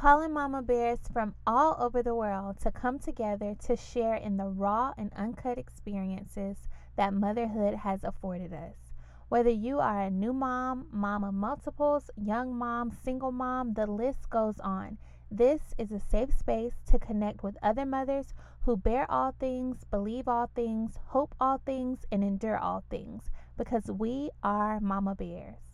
calling mama bears from all over the world to come together to share in the raw and uncut experiences that motherhood has afforded us. Whether you are a new mom, mom of multiples, young mom, single mom, the list goes on. This is a safe space to connect with other mothers who bear all things, believe all things, hope all things, and endure all things because we are Mama Bears.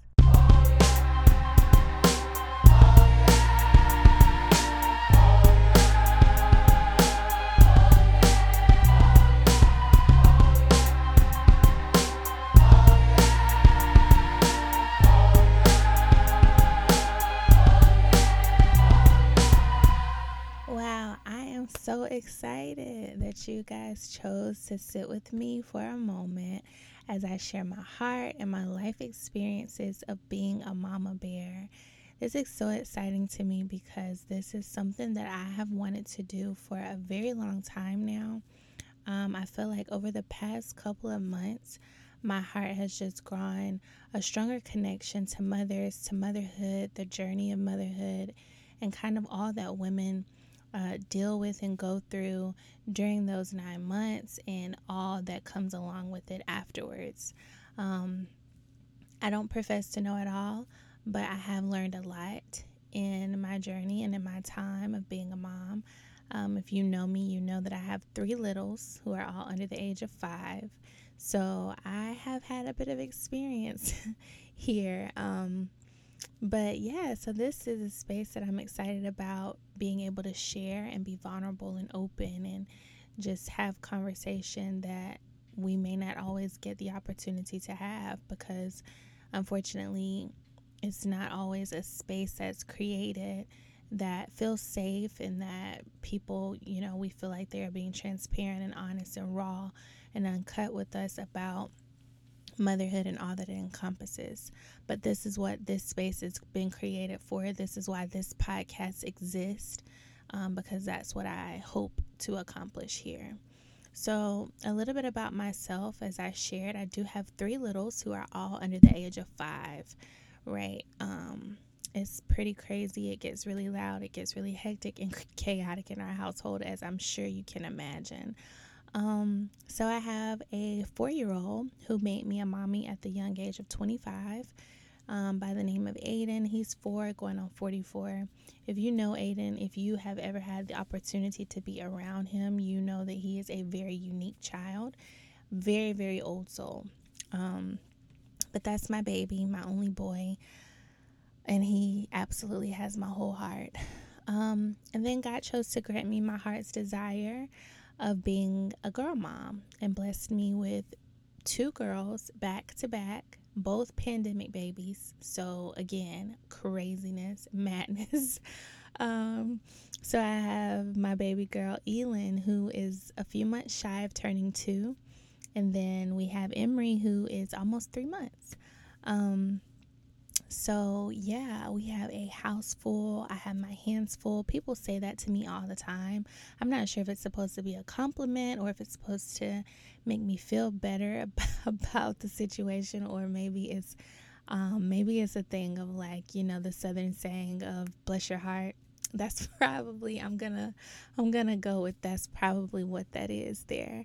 Excited that you guys chose to sit with me for a moment as I share my heart and my life experiences of being a mama bear. This is so exciting to me because this is something that I have wanted to do for a very long time now. Um, I feel like over the past couple of months, my heart has just grown a stronger connection to mothers, to motherhood, the journey of motherhood, and kind of all that women uh, deal with and go through during those nine months and all that comes along with it afterwards. Um, I don't profess to know it all, but I have learned a lot in my journey and in my time of being a mom. Um, if you know me, you know that I have three littles who are all under the age of five. So I have had a bit of experience here. Um, but yeah, so this is a space that I'm excited about being able to share and be vulnerable and open and just have conversation that we may not always get the opportunity to have because unfortunately it's not always a space that's created that feels safe and that people, you know, we feel like they are being transparent and honest and raw and uncut with us about motherhood and all that it encompasses. But this is what this space has been created for. This is why this podcast exists, um, because that's what I hope to accomplish here. So, a little bit about myself as I shared, I do have three littles who are all under the age of five, right? Um, it's pretty crazy. It gets really loud, it gets really hectic and chaotic in our household, as I'm sure you can imagine. Um, so I have a four year old who made me a mommy at the young age of 25 um, by the name of Aiden. He's four, going on 44. If you know Aiden, if you have ever had the opportunity to be around him, you know that he is a very unique child, very, very old soul. Um, but that's my baby, my only boy, and he absolutely has my whole heart. Um, and then God chose to grant me my heart's desire of being a girl mom and blessed me with two girls back to back, both pandemic babies. So, again, craziness, madness. Um, so, I have my baby girl, Elin, who is a few months shy of turning two. And then we have Emery, who is almost three months. Um, so, yeah, we have a house full. I have my hands full. People say that to me all the time. I'm not sure if it's supposed to be a compliment or if it's supposed to make me feel better about, the situation, or maybe it's um, maybe it's a thing of like you know the southern saying of bless your heart that's probably i'm gonna i'm gonna go with that's probably what that is there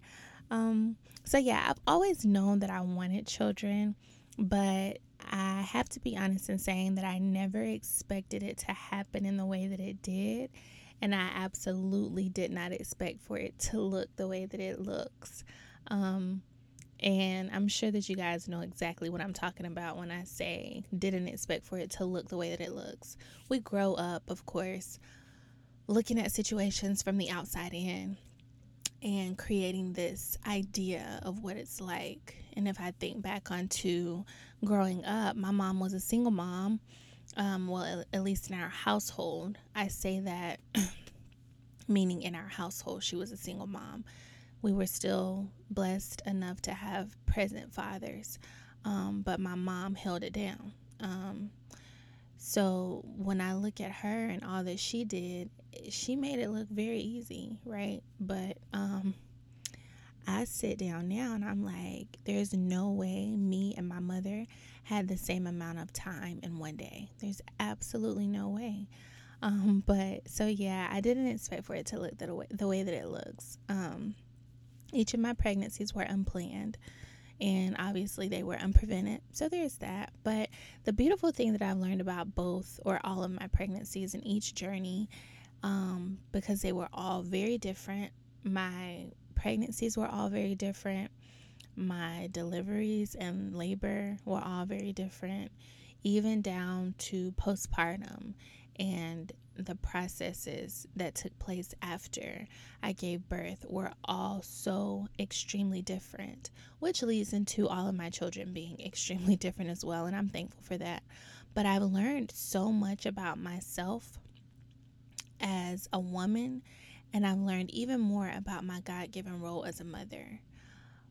um, so yeah i've always known that i wanted children but I have to be honest in saying that I never expected it to happen in the way that it did. And I absolutely did not expect for it to look the way that it looks. Um, and I'm sure that you guys know exactly what I'm talking about when I say didn't expect for it to look the way that it looks. We grow up, of course, looking at situations from the outside in and creating this idea of what it's like. And if I think back onto growing up, my mom was a single mom. Um, well, at least in our household, I say that, meaning in our household, she was a single mom. We were still blessed enough to have present fathers, um, but my mom held it down. Um, so when I look at her and all that she did, she made it look very easy, right? But um, I sit down now and I'm like, there's no way me and my mother had the same amount of time in one day. There's absolutely no way. Um, but so yeah, I didn't expect for it to look the way, the way that it looks. Um, each of my pregnancies were unplanned and obviously they were unprevented. So there's that. But the beautiful thing that I've learned about both or all of my pregnancies and each journey, um, because they were all very different, my pregnancies were all very different, my deliveries and labor were all very different, even down to postpartum and the processes that took place after I gave birth were all so extremely different, which leads into all of my children being extremely different as well. And I'm thankful for that. But I've learned so much about myself as a woman, and I've learned even more about my God given role as a mother.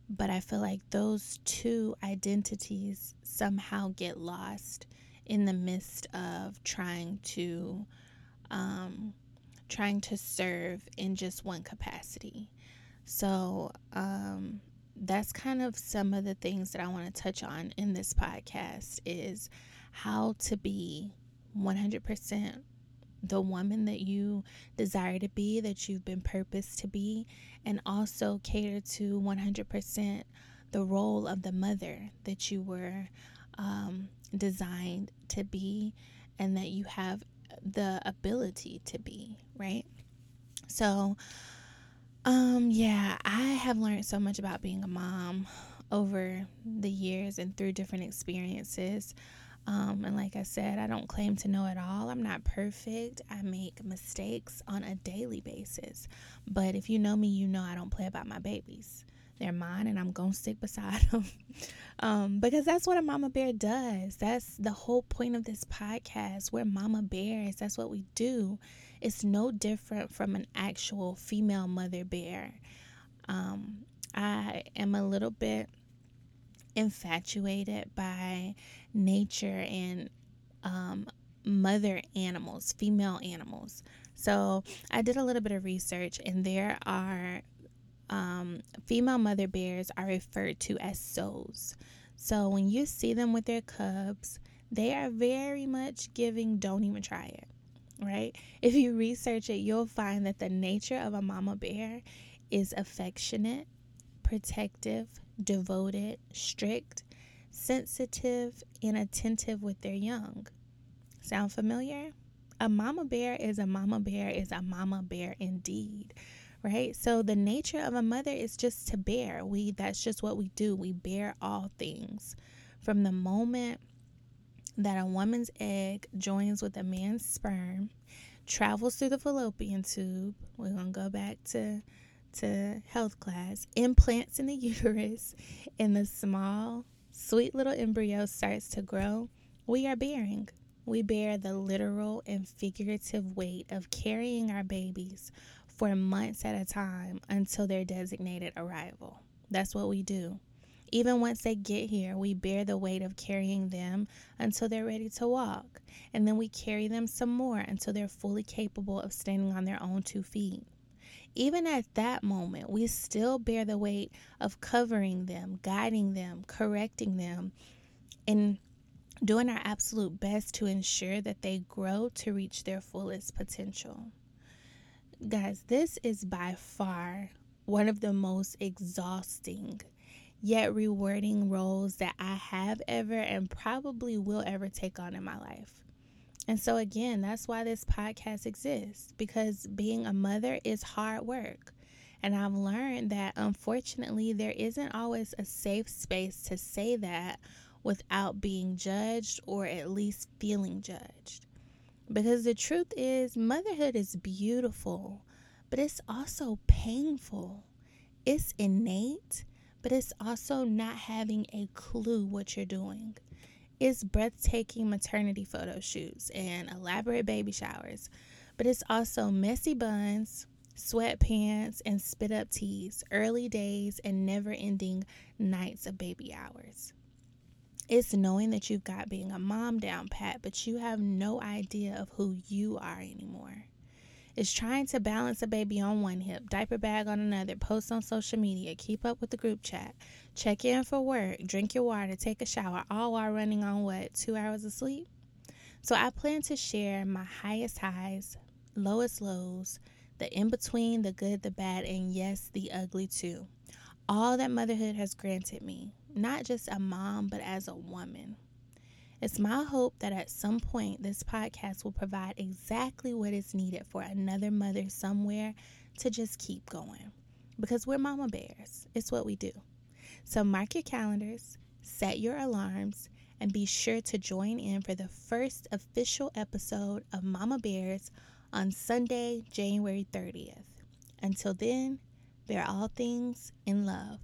But I feel like those two identities somehow get lost in the midst of trying to um, trying to serve in just one capacity. So um, that's kind of some of the things that I want to touch on in this podcast is how to be 100% the woman that you desire to be, that you've been purposed to be, and also cater to 100% the role of the mother that you were um, designed to be and that you have the ability to be, right? So, um, yeah, I have learned so much about being a mom over the years and through different experiences. Um, and like I said, I don't claim to know it all. I'm not perfect. I make mistakes on a daily basis. But if you know me, you know I don't play about my babies. They're mine, and I'm to stick beside them. um, because that's what a mama bear does. That's the whole point of this podcast. We're mama bears. That's what we do. It's no different from an actual female mother bear. Um, I am a little bit infatuated by nature and um, mother animals, female animals. So I did a little bit of research, and there are um, female mother bears are referred to as sows. So when you see them with their cubs, they are very much giving don't even try it, right? If you research it, you'll find that the nature of a mama bear is affectionate, protective, devoted, strict, sensitive, and attentive with their young. Sound familiar? A mama bear is a mama bear is a mama bear indeed right? So the nature of a mother is just to bear. We that's just what we do. We bear all things. From the moment that a woman's egg joins with a man's sperm, travels through the fallopian tube. We're going to go back to to health class. Implants in the uterus and the small sweet little embryo starts to grow. We are bearing. We bear the literal and figurative weight of carrying our babies for months at a time until their designated arrival. That's what we do. Even once they get here, we bear the weight of carrying them until they're ready to walk. And then we carry them some more until they're fully capable of standing on their own two feet. Even at that moment, we still bear the weight of covering them, guiding them, correcting them, and doing our absolute best to ensure that they grow to reach their fullest potential. Guys, this is by far one of the most exhausting yet rewarding roles that I have ever and probably will ever take on in my life. And so, again, that's why this podcast exists because being a mother is hard work. And I've learned that unfortunately, there isn't always a safe space to say that without being judged or at least feeling judged. Because the truth is, motherhood is beautiful, but it's also painful. It's innate, but it's also not having a clue what you're doing. It's breathtaking maternity photo shoots and elaborate baby showers, but it's also messy buns, sweatpants, and spit up tees, early days, and never ending nights of baby hours. It's knowing that you've got being a mom down pat, but you have no idea of who you are anymore. It's trying to balance a baby on one hip, diaper bag on another, post on social media, keep up with the group chat, check in for work, drink your water, take a shower, all while running on what, two hours of sleep? So I plan to share my highest highs, lowest lows, the in between, the good, the bad, and yes, the ugly too. All that motherhood has granted me, not just a mom, but as a woman. It's my hope that at some point this podcast will provide exactly what is needed for another mother somewhere to just keep going. Because we're mama bears, it's what we do. So mark your calendars, set your alarms, and be sure to join in for the first official episode of Mama Bears on Sunday, January 30th. Until then, bear all things in love.